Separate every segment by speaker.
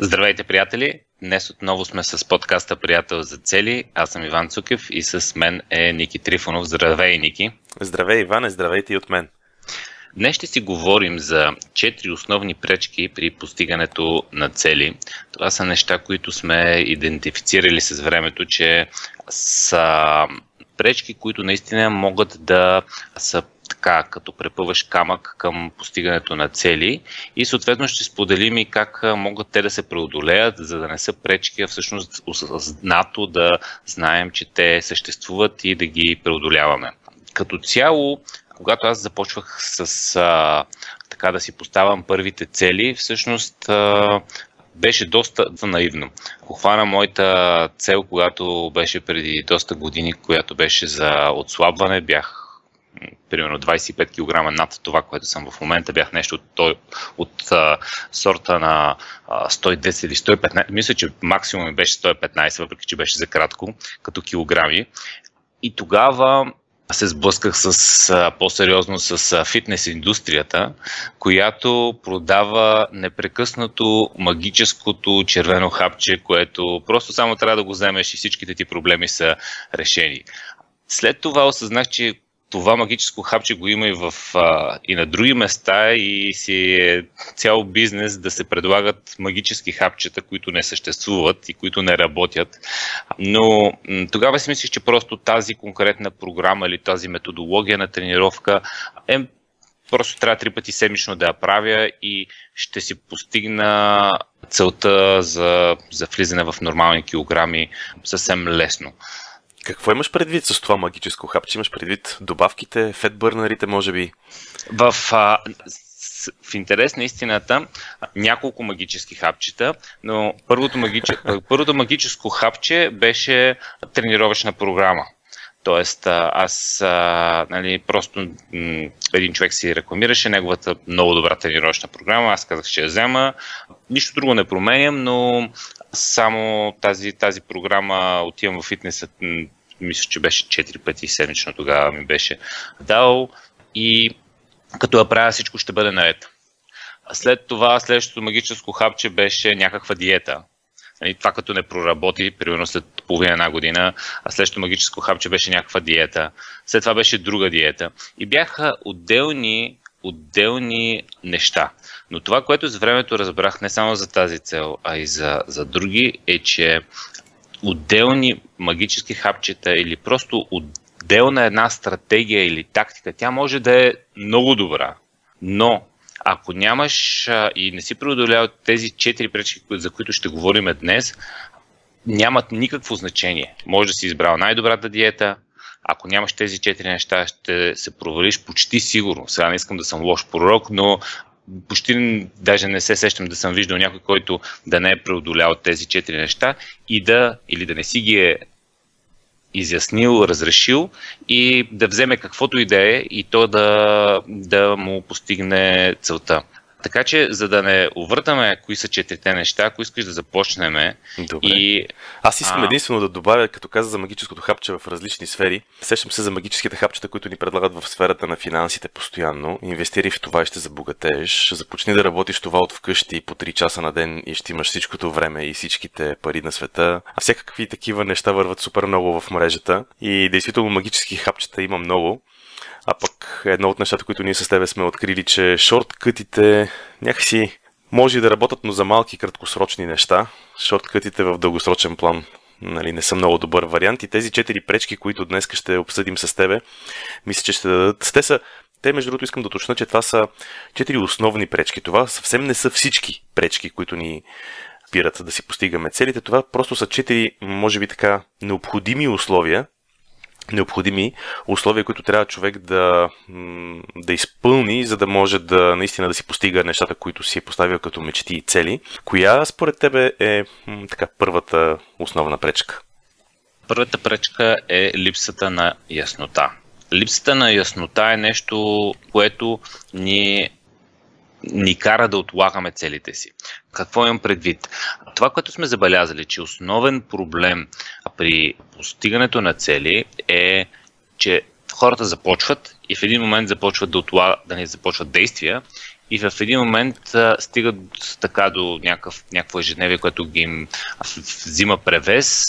Speaker 1: Здравейте, приятели! Днес отново сме с подкаста Приятел за цели. Аз съм Иван Цукев и с мен е Ники Трифонов. Здравей, Ники!
Speaker 2: Здравей, Иване! Здравейте и от мен!
Speaker 1: Днес ще си говорим за четири основни пречки при постигането на цели. Това са неща, които сме идентифицирали с времето, че са пречки, които наистина могат да са така, като препъваш камък към постигането на цели и съответно ще споделим и как могат те да се преодолеят, за да не са пречки, а всъщност осъзнато да знаем, че те съществуват и да ги преодоляваме. Като цяло, когато аз започвах с а, така да си поставям първите цели, всъщност а, беше доста наивно. Хвана моята цел, когато беше преди доста години, която беше за отслабване, бях примерно 25 кг над това, което съм в момента. Бях нещо от, той, от а, сорта на а, 110 или 115. Мисля, че максимум беше 115, въпреки че беше за кратко, като килограми. И тогава се сблъсках с, а, по-сериозно с а, фитнес индустрията, която продава непрекъснато магическото червено хапче, което просто само трябва да го вземеш и всичките ти проблеми са решени. След това осъзнах, че това магическо хапче го има и, в, а, и на други места и си е цял бизнес да се предлагат магически хапчета, които не съществуват и които не работят. Но м- тогава си мислих, че просто тази конкретна програма или тази методология на тренировка е просто трябва три пъти седмично да я правя и ще си постигна целта за, за влизане в нормални килограми съвсем лесно.
Speaker 2: Какво имаш предвид с това магическо хапче? Имаш предвид добавките, фетбърнерите, може би?
Speaker 1: В, а, в интерес на истината няколко магически хапчета, но първото, магиче, първото магическо хапче беше тренировъчна програма. Тоест, аз нали, просто един човек си рекламираше неговата много добра тренировъчна програма, аз казах, че я взема. Нищо друго не променям, но само тази, тази програма отивам в фитнеса мисля, че беше 4 пъти седмично тогава ми беше дал и като я правя всичко ще бъде наред. След това следващото магическо хапче беше някаква диета. Нали, това като не проработи, примерно след половина една година, а следващото магическо хапче беше някаква диета. След това беше друга диета. И бяха отделни, отделни неща. Но това, което с времето разбрах не само за тази цел, а и за, за други, е, че отделни магически хапчета или просто отделна една стратегия или тактика, тя може да е много добра. Но ако нямаш и не си преодолял тези четири пречки, за които ще говорим днес, нямат никакво значение. Може да си избрал най-добрата диета, ако нямаш тези четири неща, ще се провалиш почти сигурно. Сега не искам да съм лош пророк, но почти даже не се сещам да съм виждал някой, който да не е преодолял тези четири неща и да, или да не си ги е изяснил, разрешил и да вземе каквото и да е и то да, да му постигне целта. Така че, за да не увъртаме кои са четирите неща, ако искаш да започнем.
Speaker 2: Добре. И, Аз искам единствено да добавя, като каза за магическото хапче в различни сфери. Сещам се за магическите хапчета, които ни предлагат в сферата на финансите постоянно. Инвестири в това и ще забогатееш. Започни да работиш това от вкъщи по 3 часа на ден и ще имаш всичкото време и всичките пари на света. А всякакви такива неща върват супер много в мрежата. И действително магически хапчета има много. А пък едно от нещата, които ние с тебе сме открили, че шорткътите някакси може да работят, но за малки краткосрочни неща. Шорткътите в дългосрочен план нали, не са много добър вариант. И тези четири пречки, които днес ще обсъдим с тебе, мисля, че ще дадат. Те са те, между другото, искам да уточня, че това са четири основни пречки. Това съвсем не са всички пречки, които ни пират да си постигаме целите. Това просто са четири, може би така, необходими условия, необходими условия, които трябва човек да, да изпълни, за да може да наистина да си постига нещата, които си е поставил като мечти и цели. Коя според тебе е така първата основна пречка?
Speaker 1: Първата пречка е липсата на яснота. Липсата на яснота е нещо, което ни ни кара да отлагаме целите си. Какво имам предвид? Това, което сме забелязали, че основен проблем при постигането на цели е, че хората започват и в един момент започват да, отлага, да не започват действия и в един момент стигат така до някакъв, някакво ежедневие, което ги им взима превес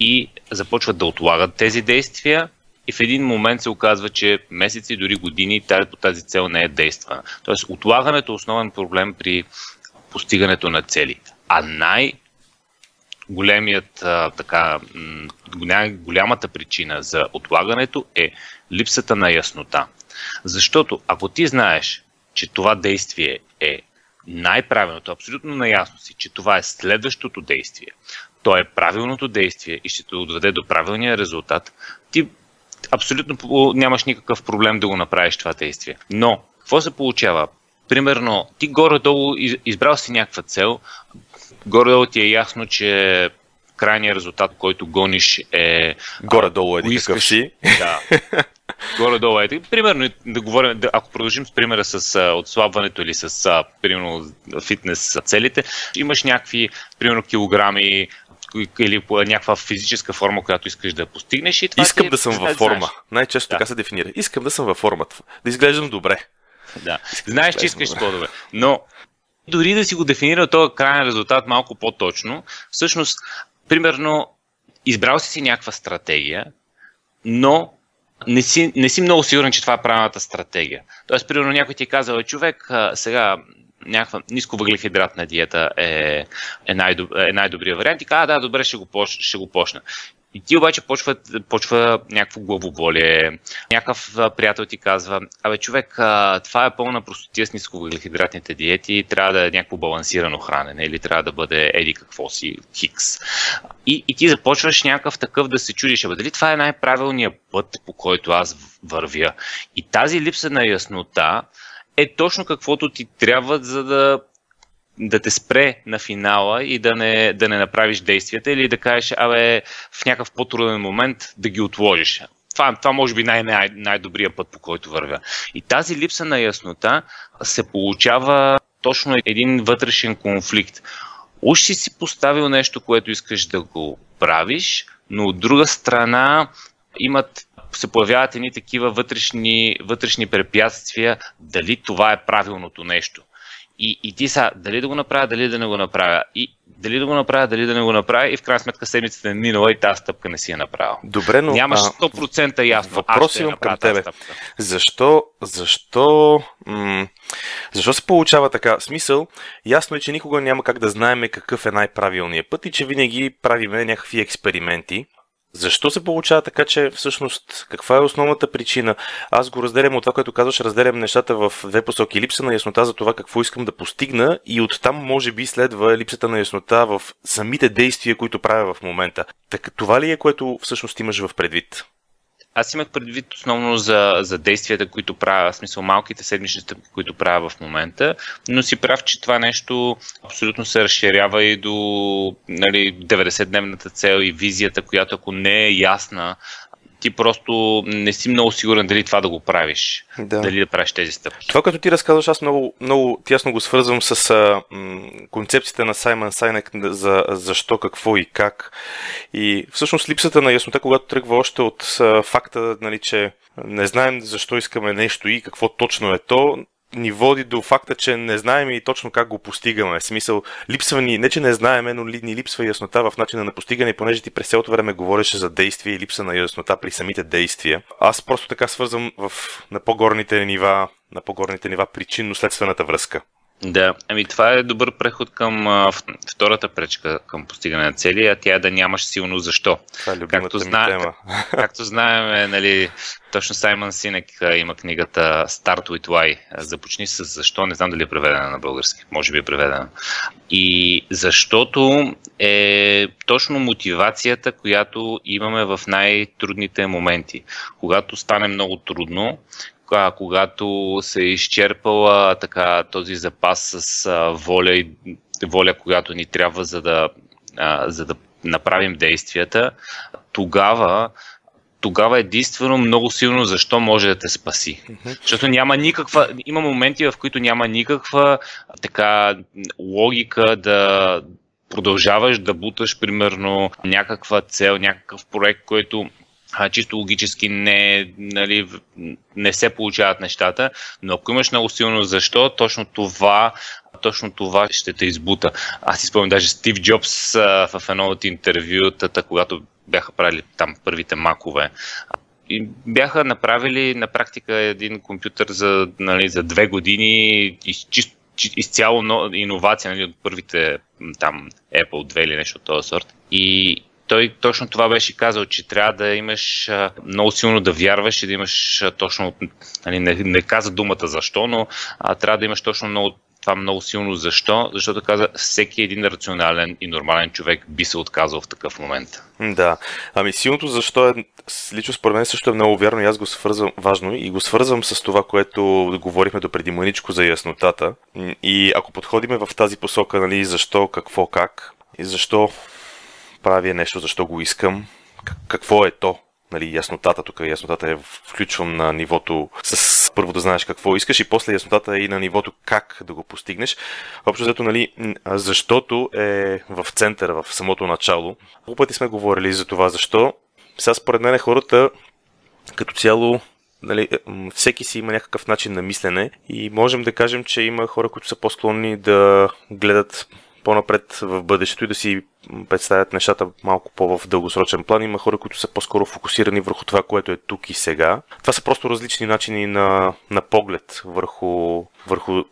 Speaker 1: и започват да отлагат тези действия и в един момент се оказва, че месеци, дори години тази, по тази цел не е действана. Тоест, отлагането е основен проблем при постигането на цели. А най- големият, така, голямата причина за отлагането е липсата на яснота. Защото ако ти знаеш, че това действие е най-правилното, абсолютно наясно си, че това е следващото действие, то е правилното действие и ще те доведе до правилния резултат, ти абсолютно нямаш никакъв проблем да го направиш това действие. Но, какво се получава? Примерно, ти горе-долу избрал си някаква цел, горе-долу ти е ясно, че крайният резултат, който гониш е...
Speaker 2: Горе-долу е какъв си.
Speaker 1: Да. Горе-долу е. Примерно, да говорим, да, ако продължим с примера с а, отслабването или с, а, примерно, фитнес целите, имаш някакви, примерно, килограми, или по някаква физическа форма, която искаш да постигнеш. И това
Speaker 2: Искам ти, да съм във форма. Най-често да. така се дефинира. Искам да съм във формата. Да изглеждам добре.
Speaker 1: Да. Искам Знаеш, да че искаш по-добре. Но дори да си го дефинира този крайен резултат малко по-точно, всъщност, примерно, избрал си си някаква стратегия, но не си, не си много сигурен, че това е правилната стратегия. Тоест, примерно, някой ти е казал, човек, сега някаква ниско въглехидратна диета е, е, най-доб, е най-добрия вариант и казва, да, добре, ще го, ще го почна. И ти обаче почва, почва някакво главоболие. Някакъв приятел ти казва, абе човек, това е пълна простотия с нисковъглехидратните диети, трябва да е някакво балансирано хранене или трябва да бъде еди какво си, хикс. И, и ти започваш някакъв такъв да се чудиш, абе дали това е най-правилният път, по който аз вървя. И тази липса на яснота е точно каквото ти трябва, за да да те спре на финала и да не, да не направиш действията или да кажеш, абе, в някакъв по-труден момент да ги отложиш. Това, това може би най- най- най-добрият път, по който вървя. И тази липса на яснота се получава точно един вътрешен конфликт. Уж си си поставил нещо, което искаш да го правиш, но от друга страна имат се появяват едни такива вътрешни, вътрешни препятствия, дали това е правилното нещо. И, и ти са, дали да го направя, дали да не го направя. И дали да го направя, дали да не го направя. И в крайна сметка седмицата е минала и тази стъпка не си е направил.
Speaker 2: Добре, но...
Speaker 1: Нямаш 100% ясно.
Speaker 2: Въпрос имам към тебе. Защо, защо, м- защо се получава така? Смисъл, ясно е, че никога няма как да знаем какъв е най-правилният път и че винаги правиме някакви експерименти. Защо се получава така, че всъщност каква е основната причина? Аз го разделям от това, което казваш, разделям нещата в две посоки. Липса на яснота за това какво искам да постигна и оттам може би следва липсата на яснота в самите действия, които правя в момента. Так, това ли е, което всъщност имаш в предвид?
Speaker 1: Аз имах предвид основно за, за действията, които правя, в смисъл малките седмични стъпки, които правя в момента, но си прав, че това нещо абсолютно се разширява и до нали, 90-дневната цел и визията, която ако не е ясна, ти просто не си много сигурен дали това да го правиш, да. дали да правиш тези стъпки.
Speaker 2: Това, като ти разказваш, аз много, много тясно го свързвам с а, м, концепцията на Саймън Сайнек за защо, какво и как. И всъщност липсата на яснота, когато тръгва още от а, факта, нали, че не знаем защо искаме нещо и какво точно е то, ни води до факта, че не знаем и точно как го постигаме. В смисъл, липсва ни, не че не знаеме, но ни липсва яснота в начина на постигане, понеже ти през цялото време говореше за действие и липса на яснота при самите действия. Аз просто така свързвам в, на по-горните нива, на по-горните нива причинно-следствената връзка.
Speaker 1: Да, ами това е добър преход към а, втората пречка към постигане на цели, а тя е да нямаш силно защо.
Speaker 2: Това е както, зна... тема.
Speaker 1: както знаем, нали, точно Саймън Синек има книгата Start with Why. Започни с защо, не знам дали е преведена на български, може би е преведена. И защото е точно мотивацията, която имаме в най-трудните моменти. Когато стане много трудно, а, когато се е изчерпала така, този запас с а, воля и воля, която ни трябва за да, а, за да направим действията, тогава тогава единствено много силно защо може да те спаси. Mm-hmm. Защото няма никаква, има моменти, в които няма никаква така логика да продължаваш да буташ примерно някаква цел, някакъв проект, който а, чисто логически не, нали, не се получават нещата, но ако имаш много силно защо, точно това точно това ще те избута. Аз си спомням даже Стив Джобс а, в едно от интервютата, когато бяха правили там първите макове, и бяха направили на практика един компютър за, нали, за две години и изцяло иновация нали, от първите там Apple 2 или нещо от този сорт. И той точно това беше казал, че трябва да имаш много силно да вярваш и да имаш точно, нали, не, не каза думата защо, но а, трябва да имаш точно много това много силно защо, защото каза всеки един рационален и нормален човек би се отказал в такъв момент.
Speaker 2: Да, ами силното защо е, лично според мен също е много вярно и аз го свързвам, важно и го свързвам с това, което говорихме до преди маничко за яснотата. И ако подходиме в тази посока, нали, защо, какво, как и защо правя нещо, защо го искам, какво е то, нали, яснотата, тук яснотата е включвам на нивото с първо да знаеш какво искаш и после яснотата е и на нивото как да го постигнеш. Общо взето, нали, защото е в центъра, в самото начало. Много пъти сме говорили за това, защо. Сега според мен хората като цяло нали, е, всеки си има някакъв начин на мислене и можем да кажем, че има хора, които са по-склонни да гледат по-напред в бъдещето и да си представят нещата малко по-в дългосрочен план. Има хора, които са по-скоро фокусирани върху това, което е тук и сега. Това са просто различни начини на, на поглед върху, върху,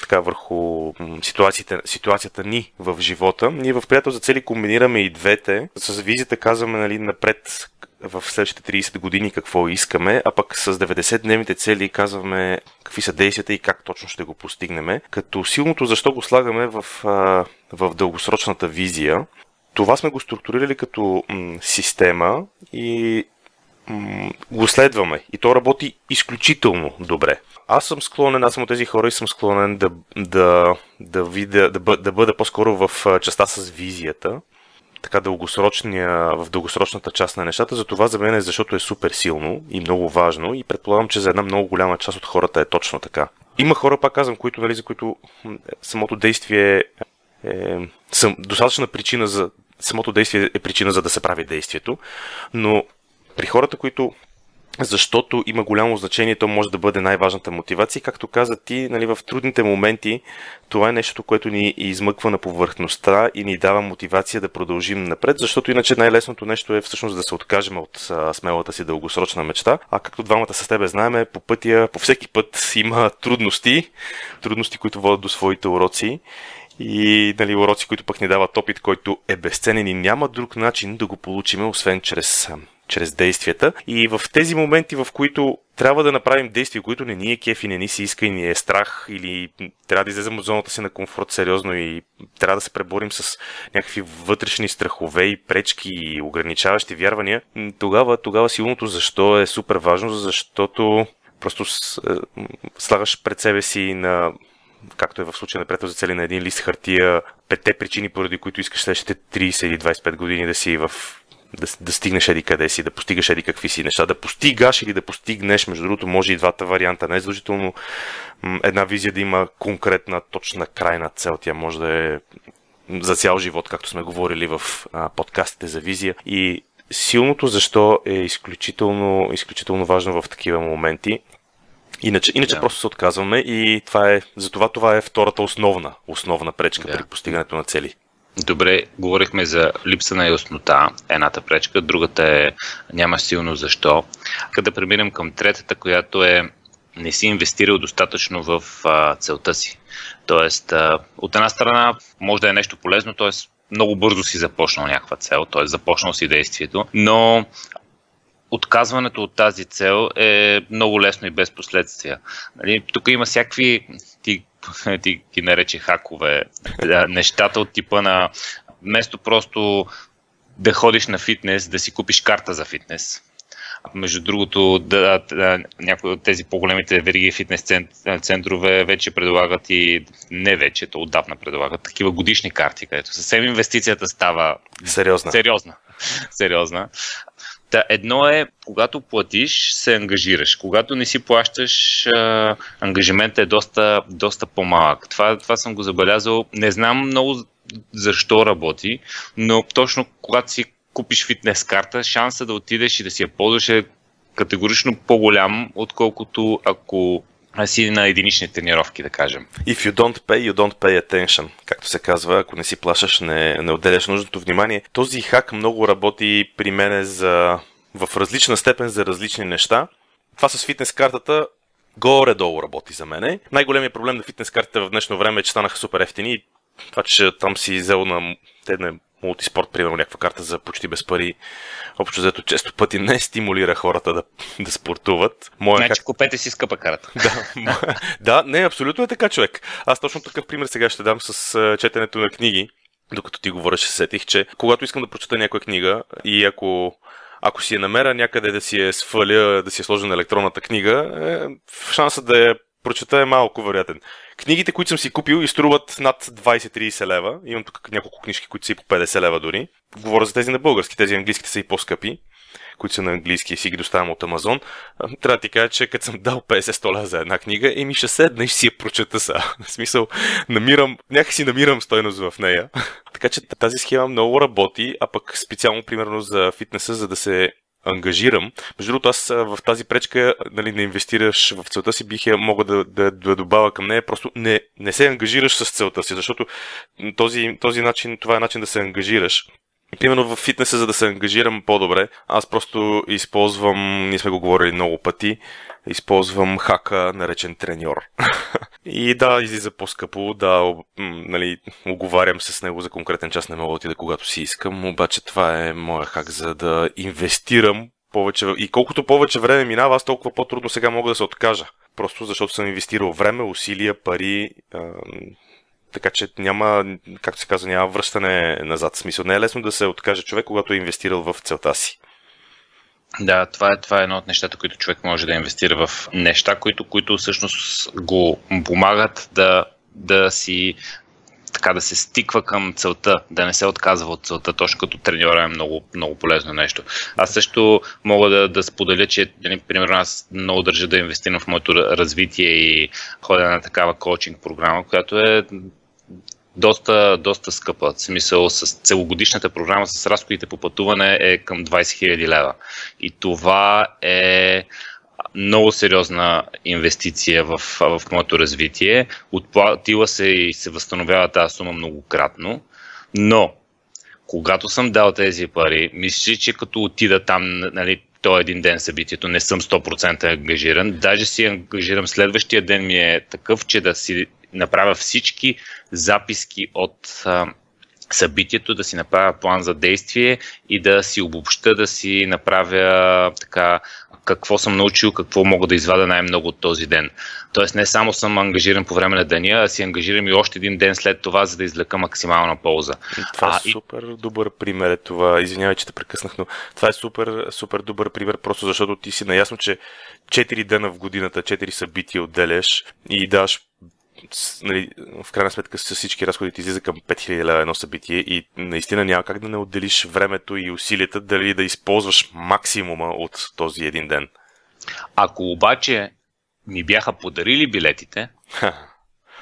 Speaker 2: така, върху ситуацията, ситуацията ни в живота. Ние в приятел за цели комбинираме и двете. С визията казваме нали, напред в следващите 30 години какво искаме, а пък с 90-дневните цели казваме какви са действията и как точно ще го постигнем. Като силното защо го слагаме в, в дългосрочната визия, това сме го структурирали като м, система и м, го следваме. И то работи изключително добре. Аз съм склонен, аз съм от тези хора и съм склонен да, да, да, видя, да, бъда, да бъда по-скоро в частта с визията, така дългосрочния, в дългосрочната част на нещата. За това за мен е защото е супер силно и много важно и предполагам, че за една много голяма част от хората е точно така. Има хора, пак казвам, които, нали, за които самото действие е, съм, достатъчна причина за самото действие е причина за да се прави действието, но при хората, които защото има голямо значение, то може да бъде най-важната мотивация. Както каза ти, нали, в трудните моменти това е нещо, което ни измъква на повърхността и ни дава мотивация да продължим напред, защото иначе най-лесното нещо е всъщност да се откажем от а, смелата си дългосрочна мечта. А както двамата с тебе знаеме, по пътя, по всеки път има трудности, трудности, които водят до своите уроци и нали, уроци, които пък ни дават опит, който е безценен и няма друг начин да го получим, освен чрез чрез действията. И в тези моменти, в които трябва да направим действия, които не ни е кеф и не ни се иска и ни е страх или трябва да излезем от зоната си на комфорт сериозно и трябва да се преборим с някакви вътрешни страхове и пречки и ограничаващи вярвания, тогава, тогава силното защо е супер важно, защото просто е, слагаш пред себе си на както е в случая на приятел за цели на един лист хартия, петте причини, поради които искаш следващите 30 или 25 години да си в да, да стигнеш еди къде си, да постигаш еди какви си неща, да постигаш или да постигнеш, между другото, може и двата варианта. Не е задължително една визия да има конкретна, точна крайна цел. Тя може да е за цял живот, както сме говорили в а, подкастите за визия. И силното защо е изключително, изключително важно в такива моменти. Иначе, иначе да. просто се отказваме и това е, затова това е втората основна, основна пречка да. при постигането на цели.
Speaker 1: Добре, говорихме за липса на яснота, едната пречка, другата е няма силно защо. Къде да преминем към третата, която е не си инвестирал достатъчно в а, целта си. Тоест, а, от една страна може да е нещо полезно, т.е. много бързо си започнал някаква цел, т.е. започнал си действието, но отказването от тази цел е много лесно и без последствия. Нали, тук има всякакви, ти ти ги нарече хакове, нещата от типа на вместо просто да ходиш на фитнес, да си купиш карта за фитнес. Между другото, да, да, някои от тези по-големите вериги фитнес центрове вече предлагат и не вече, то отдавна предлагат такива годишни карти, където съвсем инвестицията става
Speaker 2: сериозна.
Speaker 1: сериозна. сериозна. Та едно е, когато платиш, се ангажираш. Когато не си плащаш, ангажиментът е доста, доста по-малък. Това, това съм го забелязал. Не знам много защо работи, но точно когато си купиш фитнес карта, шанса да отидеш и да си я ползваш е категорично по-голям, отколкото ако си на единични тренировки, да кажем.
Speaker 2: If you don't pay, you don't pay attention. Както се казва, ако не си плащаш, не, не отделяш нужното внимание. Този хак много работи при мене за, в различна степен за различни неща. Това с фитнес картата горе-долу работи за мене. Най-големият проблем на фитнес картите в днешно време е, че станаха супер ефтини. Това, че там си взел на не, мултиспорт, примерно някаква карта за почти без пари, общо взето често пъти не стимулира хората да, да спортуват.
Speaker 1: Моя значи как... купете си скъпа карта.
Speaker 2: да, да, не, абсолютно е така човек. Аз точно такъв пример сега ще дам с четенето на книги. Докато ти говориш, се сетих, че когато искам да прочета някоя книга и ако ако си я намеря някъде да си я сваля, да си я сложа на електронната книга, е, шансът да я прочета е малко вероятен. Книгите, които съм си купил, изтруват над 20-30 лева. Имам тук няколко книжки, които са и по 50 лева дори. Говоря за тези на български, тези английските са и по-скъпи които са на английски и си ги доставям от Амазон, трябва да ти кажа, че като съм дал 50 лева за една книга, еми ще седна и ще си я прочета са. В смисъл, намирам, някакси намирам стойност в нея. така че тази схема много работи, а пък специално, примерно, за фитнеса, за да се ангажирам. Между другото, аз в тази пречка нали, не инвестираш в целта си, бих я мога да, да, да добавя към нея, просто не, не се ангажираш с целта си, защото този, този начин, това е начин да се ангажираш. Примерно в фитнеса, за да се ангажирам по-добре, аз просто използвам, ние сме го говорили много пъти, използвам хака, наречен треньор. и да, излиза по-скъпо, да, нали, оговарям се с него за конкретен час, не мога да отида когато си искам, обаче това е моя хак за да инвестирам повече. И колкото повече време минава, аз толкова по-трудно сега мога да се откажа. Просто защото съм инвестирал време, усилия, пари, така че няма, както се казва, няма връщане назад. Смисъл не е лесно да се откаже човек, когато е инвестирал в целта си.
Speaker 1: Да, това е, това е едно от нещата, които човек може да инвестира в неща, които, които всъщност го помагат да, да си така да се стиква към целта, да не се отказва от целта, точно като треньора е много, много полезно нещо. Аз също мога да, да споделя, че, нали, примерно, аз много държа да инвестирам в моето развитие и ходя на такава коучинг програма, която е доста, доста скъпа. В смисъл с целогодишната програма с разходите по пътуване е към 20 000 лева. И това е много сериозна инвестиция в, в моето развитие. Отплатила се и се възстановява тази сума многократно. Но, когато съм дал тези пари, мисля, че като отида там, нали, то един ден събитието, не съм 100% ангажиран. Даже си ангажирам следващия ден ми е такъв, че да си направя всички записки от а, събитието, да си направя план за действие и да си обобща, да си направя така какво съм научил, какво мога да извада най-много от този ден. Тоест не само съм ангажиран по време на деня, а си ангажирам и още един ден след това, за да извлека максимална полза.
Speaker 2: Това е супер и... добър пример е това. Извинявай, че те прекъснах, но това е супер, супер добър пример, просто защото ти си наясно, че 4 дена в годината, 4 събития отделяш и даш нали, в крайна сметка с всички разходи ти излиза към 5000 лева едно събитие и наистина няма как да не отделиш времето и усилията дали да използваш максимума от този един ден.
Speaker 1: Ако обаче ми бяха подарили билетите,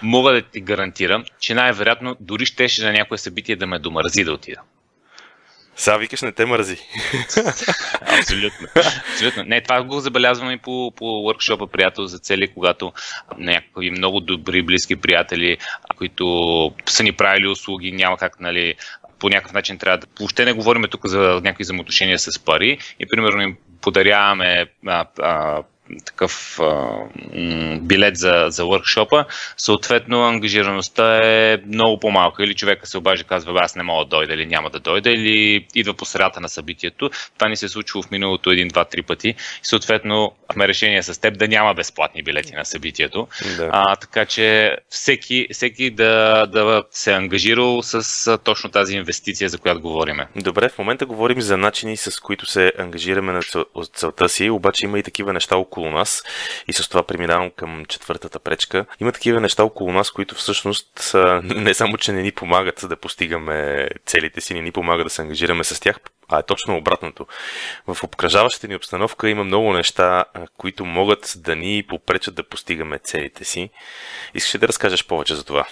Speaker 1: мога да ти гарантирам, че най-вероятно дори щеше на някое събитие да ме домързи да отида.
Speaker 2: Сега викаш, не те мързи.
Speaker 1: Абсолютно. Абсолютно. Не, това го забелязвам и по, по workshop приятел за цели, когато някакви много добри, близки приятели, които са ни правили услуги, няма как, нали, по някакъв начин трябва да... Въобще не говорим тук за някакви взаимоотношения с пари и примерно им подаряваме а, а, такъв а, билет за, за workshop съответно ангажираността е много по-малка. Или човека се обажда и казва, аз не мога да дойда или няма да дойда, или идва по средата на събитието. Това ни се е случило в миналото един, два, три пъти. И съответно, сме решение с теб да няма безплатни билети на събитието. Да. А, така че всеки, всеки да, да се е ангажирал с точно тази инвестиция, за която говориме.
Speaker 2: Добре, в момента говорим за начини, с които се ангажираме на целта си, обаче има и такива неща около около нас. И с това преминавам към четвъртата пречка. Има такива неща около нас, които всъщност не само, че не ни помагат да постигаме целите си, не ни помага да се ангажираме с тях, а е точно обратното. В обкръжаващата ни обстановка има много неща, които могат да ни попречат да постигаме целите си. Искаш ли да разкажеш повече за това?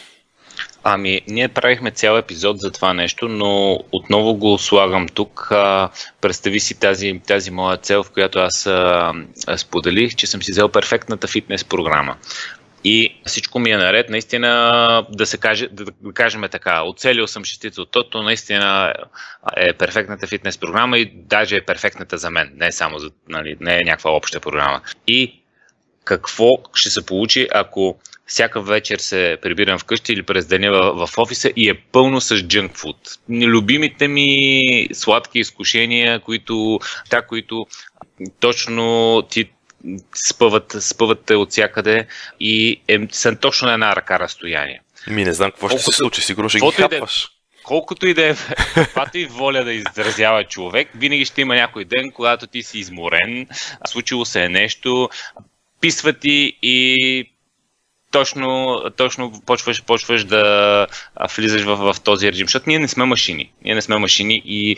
Speaker 1: Ами, ние правихме цял епизод за това нещо, но отново го слагам тук. А, представи си тази, тази моя цел, в която аз а, споделих, че съм си взел перфектната фитнес програма. И всичко ми е наред, наистина да се каже, да, да кажем така, оцелил съм шестица от тото, наистина е перфектната фитнес програма и даже е перфектната за мен, не е само за, нали, не е някаква обща програма. И какво ще се получи, ако всяка вечер се прибирам вкъщи или през деня в, в офиса и е пълно с джънк фуд. Любимите ми сладки изкушения, които, та, които точно ти спъват, спъват те от всякъде и е, са точно на една ръка разстояние.
Speaker 2: Ми не знам какво ще се случи, сигурно ще ги хапваш.
Speaker 1: Колкото и да е, каквато и воля да изразява човек, винаги ще има някой ден, когато ти си изморен, случило се е нещо, писва ти и точно, точно почваш, почваш да влизаш в, в този режим, защото ние не сме машини. Ние не сме машини и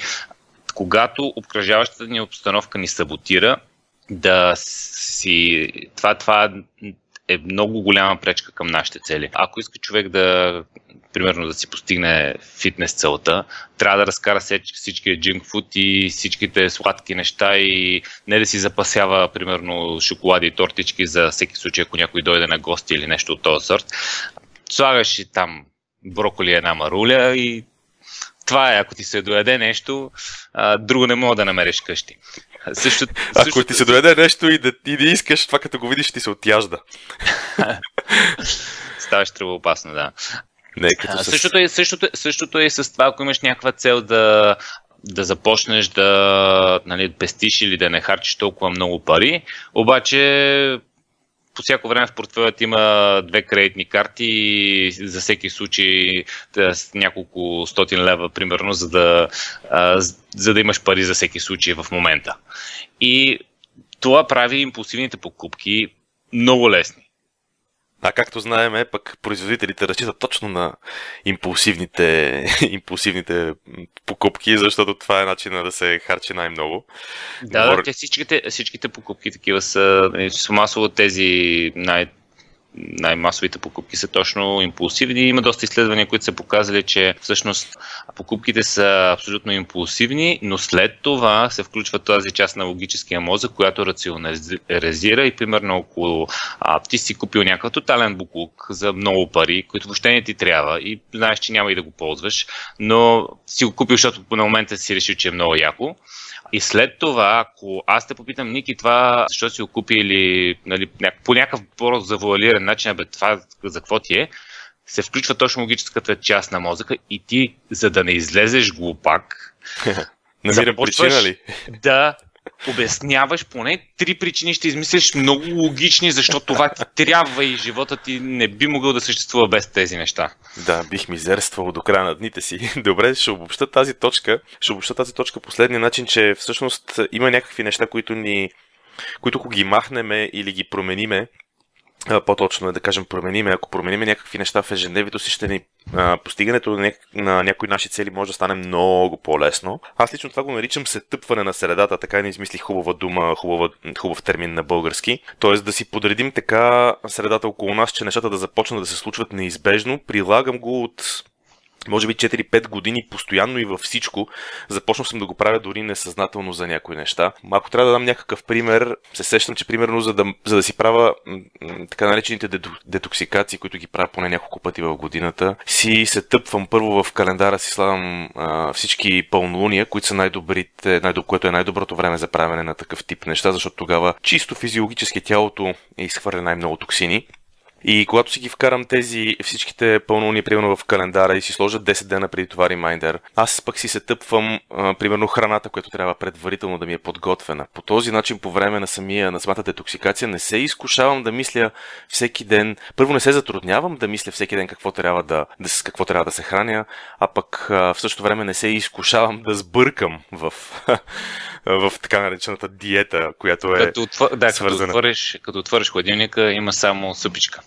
Speaker 1: когато обкръжаващата ни обстановка ни саботира, да си... Това, това е много голяма пречка към нашите цели. Ако иска човек да, примерно, да си постигне фитнес целта, трябва да разкара всичкия джинк фуд и всичките сладки неща и не да си запасява, примерно, шоколади и тортички за всеки случай, ако някой дойде на гости или нещо от този сорт. Слагаш и там броколи една маруля и това е, ако ти се доеде нещо, друго не мога да намериш къщи.
Speaker 2: Също, Ако също... ти се доведе нещо и да, и да искаш, това като го видиш, ти се отяжда.
Speaker 1: Ставаш трябва опасно, да.
Speaker 2: Не, като
Speaker 1: с... същото, е, същото, същото е с това, ако имаш някаква цел да, да започнеш да нали, пестиш или да не харчиш толкова много пари, обаче по всяко време в портфела има две кредитни карти и за всеки случай с няколко стотин лева, примерно, за да, за да имаш пари за всеки случай в момента. И това прави импулсивните покупки много лесни.
Speaker 2: А както знаем, пък производителите разчитат точно на импулсивните, импулсивните покупки, защото това е начина да се харчи най-много.
Speaker 1: Да, Говор... те всичките, всичките покупки такива са, нали, масово тези най- най-масовите покупки са точно импулсивни. Има доста изследвания, които са показали, че всъщност покупките са абсолютно импулсивни, но след това се включва тази част на логическия мозък, която рационализира и примерно около а, ти си купил някакъв тотален буклук за много пари, които въобще не ти трябва и знаеш, че няма и да го ползваш, но си го купил, защото на момента си решил, че е много яко. И след това, ако аз те попитам, Ники, това защо си го купи или нали, по някакъв по-завуалиран начин, бе, това за какво ти е, се включва точно логическата част на мозъка и ти, за да не излезеш глупак,
Speaker 2: Намира причина ли?
Speaker 1: Да обясняваш поне три причини, ще измислиш много логични, защото това ти трябва и живота ти не би могъл да съществува без тези неща.
Speaker 2: Да, бих мизерствал до края на дните си. Добре, ще обобща тази точка. Ще обобща тази точка последния начин, че всъщност има някакви неща, които ни които ако ги махнеме или ги промениме, по-точно е да кажем промениме, ако промениме някакви неща в ежедневието си, ще ни а, постигането на, няк... на някои наши цели може да стане много по-лесно. Аз лично това го наричам се тъпване на средата, така не измислих хубава дума, хубава, хубав термин на български. Тоест да си подредим така средата около нас, че нещата да започнат да се случват неизбежно. Прилагам го от може би 4-5 години постоянно и във всичко. Започнал съм да го правя дори несъзнателно за някои неща. Ако трябва да дам някакъв пример, се сещам, че примерно за да, за да си правя така наречените детоксикации, които ги правя поне няколко пъти в годината, си се тъпвам първо в календара, си слагам всички пълнолуния, които са най-добрите, най което е най-доброто време за правене на такъв тип неща, защото тогава чисто физиологически тялото е изхвърля най-много токсини и когато си ги вкарам тези всичките пълнолуни, примерно в календара и си сложа 10 дена преди това ремайдер, аз пък си се тъпвам, а, примерно, храната, която трябва предварително да ми е подготвена. По този начин, по време на самия, на самата детоксикация, не се изкушавам да мисля всеки ден. Първо не се затруднявам да мисля всеки ден какво трябва да, да, какво трябва да се храня, а пък а, в същото време не се изкушавам да сбъркам в в така наречената диета, която е
Speaker 1: като, отвор... да, свързана. Като отвориш, като отвориш хладилника, има само супичка.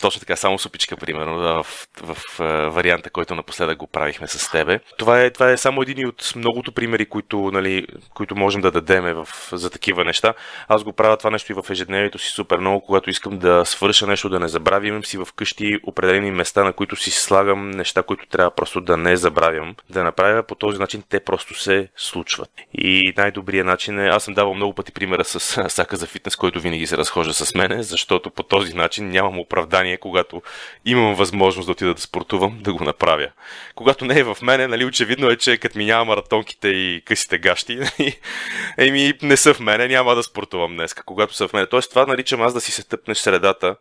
Speaker 2: Точно така, само супичка, примерно, в, в, в, в варианта, който напоследък го правихме с тебе. Това е, това е само един от многото примери, които, нали, които можем да дадеме в, за такива неща. Аз го правя това нещо и в ежедневието си супер много, когато искам да свърша нещо, да не забравя. Имам си вкъщи определени места, на които си слагам неща, които трябва просто да не забравям. Да направя по този начин, те просто се случват. И най-добрият начин е, аз съм давал много пъти примера с сака за фитнес, който винаги се разхожда с мене, защото по този начин нямам оправдание, когато имам възможност да отида да спортувам, да го направя. Когато не е в мене, нали, очевидно е, че като ми няма маратонките и късите гащи, нали, еми не са в мене, няма да спортувам днес. Когато са в мене. Тоест това наричам аз да си се тъпнеш средата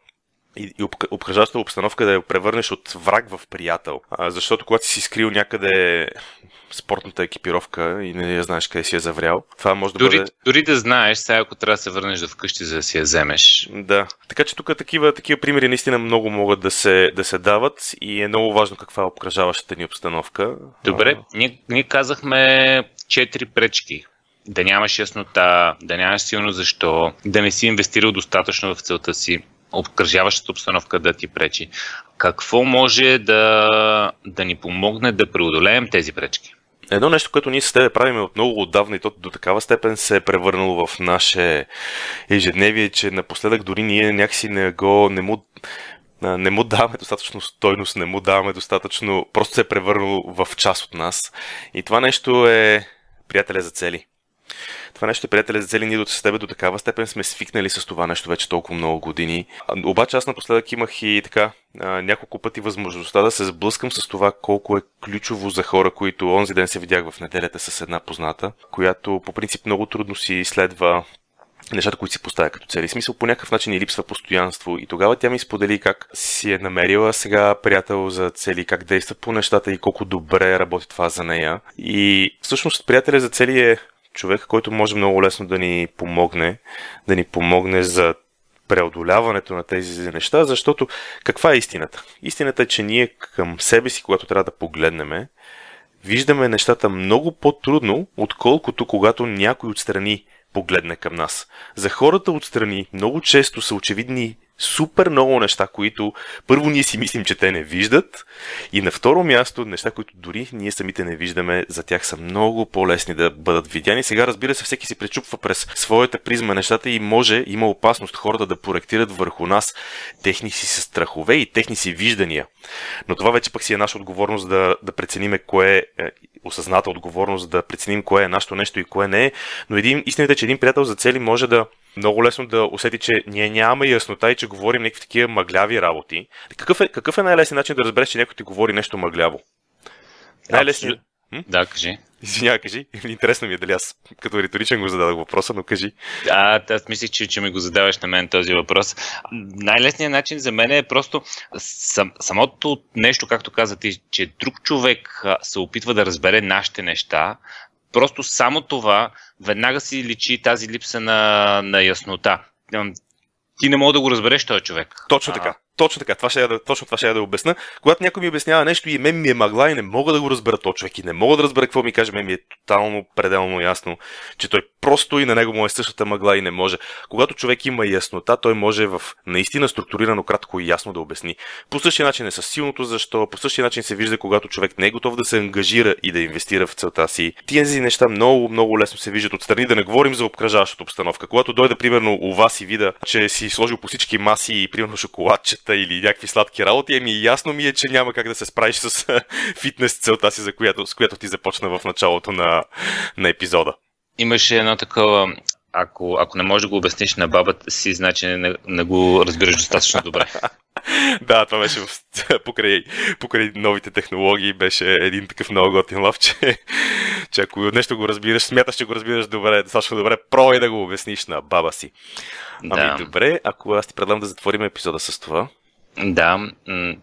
Speaker 2: и, и обкръжащата обстановка да я превърнеш от враг в приятел. А, защото когато си скрил някъде спортната екипировка и не знаеш къде си е заврял. Това може да
Speaker 1: дори,
Speaker 2: бъде...
Speaker 1: Дори да знаеш, сега ако трябва да се върнеш до вкъщи, за да си я вземеш.
Speaker 2: Да. Така че тук такива, такива примери наистина много могат да се, да се дават и е много важно каква е обкръжаващата ни обстановка.
Speaker 1: Добре, а... ние, ние казахме четири пречки. Да нямаш яснота, да нямаш силно защо, да не си инвестирал достатъчно в целта си, обкръжаващата обстановка да ти пречи. Какво може да, да ни помогне да преодолеем тези пречки?
Speaker 2: Едно нещо, което ние с тебе правим от много отдавна и то до такава степен се е превърнало в наше ежедневие, че напоследък дори ние някакси не го, не му, не му даваме достатъчно стойност, не му даваме достатъчно, просто се е превърнало в част от нас. И това нещо е приятеля за цели. Това нещо, приятели, за цели ние с тебе до такава степен сме свикнали с това нещо вече толкова много години. Обаче аз напоследък имах и така няколко пъти възможността да се сблъскам с това колко е ключово за хора, които онзи ден се видях в неделята с една позната, която по принцип много трудно си изследва нещата, които си поставя като цели. Смисъл по някакъв начин и липсва постоянство. И тогава тя ми сподели как си е намерила сега приятел за цели, как действа по нещата и колко добре работи това за нея. И всъщност приятеля за цели е човек, който може много лесно да ни помогне, да ни помогне за преодоляването на тези неща, защото каква е истината? Истината е, че ние към себе си, когато трябва да погледнем, виждаме нещата много по-трудно, отколкото когато някой отстрани погледне към нас. За хората отстрани много често са очевидни супер много неща, които първо ние си мислим, че те не виждат и на второ място неща, които дори ние самите не виждаме, за тях са много по-лесни да бъдат видяни. Сега разбира се, всеки си пречупва през своята призма нещата и може, има опасност хората да проектират върху нас техни си страхове и техни си виждания. Но това вече пък си е наша отговорност да, да прецениме кое е осъзната отговорност, да преценим кое е нашето нещо и кое не е. Но един, истината е, че един приятел за цели може да много лесно да усети, че ние нямаме яснота и че говорим някакви такива мъгляви работи. Какъв е, какъв е най-лесният начин да разбереш, че някой ти говори нещо мъгляво?
Speaker 1: Най-лесният. Да, кажи.
Speaker 2: Извинявай, кажи. Интересно ми е дали аз като риторичен го зададах въпроса, но кажи.
Speaker 1: А, аз мислих, че, че ми го задаваш на мен този въпрос. Най-лесният начин за мен е просто сам, самото нещо, както каза ти, че друг човек се опитва да разбере нашите неща, Просто само това веднага си личи тази липса на, на яснота. Ти не мога да го разбереш този човек.
Speaker 2: Точно така. Точно така, това ще я да, точно това ще я да обясна. Когато някой ми обяснява нещо и мен ми е магла и не мога да го разбера то човек и не мога да разбера какво ми каже, мен ми е тотално, пределно ясно, че той просто и на него му е същата мъгла и не може. Когато човек има яснота, той може в наистина структурирано, кратко и ясно да обясни. По същия начин е с силното защо, по същия начин се вижда, когато човек не е готов да се ангажира и да инвестира в целта си. Тези неща много, много лесно се виждат отстрани, да не говорим за обкръжаващата обстановка. Когато дойде, примерно, у вас и вида, че си сложил по всички маси и, примерно, шоколадчета диета или някакви сладки работи, ами ясно ми е, че няма как да се справиш с фитнес целта си, за която, с която ти започна в началото на, на епизода.
Speaker 1: Имаше едно такова ако, ако не можеш да го обясниш на бабата си, значи не, не го разбираш достатъчно добре.
Speaker 2: да, това беше в, покрай, покрай новите технологии, беше един такъв много готин лав, че, че ако нещо го разбираш, смяташ, че го разбираш добре, достатъчно добре, пробвай да го обясниш на баба си. Ами да. добре, ако аз ти предлагам да затворим епизода с това.
Speaker 1: Да,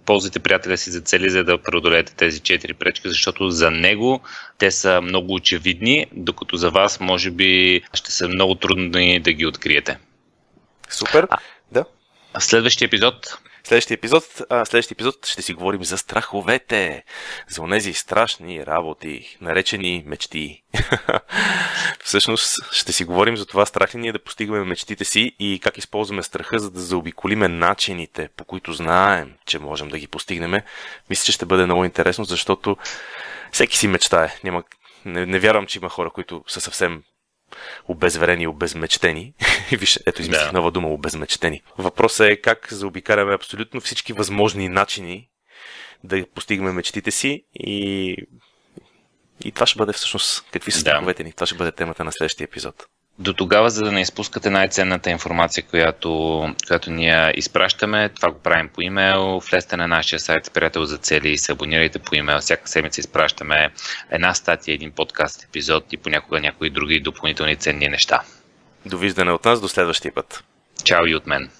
Speaker 1: ползвайте приятеля си за цели, за да преодолеете тези четири пречки, защото за него те са много очевидни, докато за вас може би ще са много трудни да ги откриете.
Speaker 2: Супер, а, да.
Speaker 1: В следващия епизод
Speaker 2: Следващия епизод, а, следващия епизод ще си говорим за страховете, за онези страшни работи, наречени мечти. Всъщност ще си говорим за това страх ли ние да постигаме мечтите си и как използваме страха, за да заобиколиме начините, по които знаем, че можем да ги постигнем. Мисля, че ще бъде много интересно, защото всеки си мечтае. Няма, не, не вярвам, че има хора, които са съвсем обезверени и обезмечтени. Виж, ето измислих да. нова дума обезмечтени. Въпросът е как заобикаляме абсолютно всички възможни начини да постигаме мечтите си и и това ще бъде всъщност какви са страховете да. ни. Това ще бъде темата на следващия епизод.
Speaker 1: До тогава, за да не изпускате най-ценната информация, която, която ние изпращаме, това го правим по имейл. Влезте на нашия сайт Приятел за цели и се абонирайте по имейл. Всяка седмица изпращаме една статия, един подкаст епизод и понякога някои други допълнителни ценни неща.
Speaker 2: Довиждане от нас до следващия път.
Speaker 1: Чао и от мен.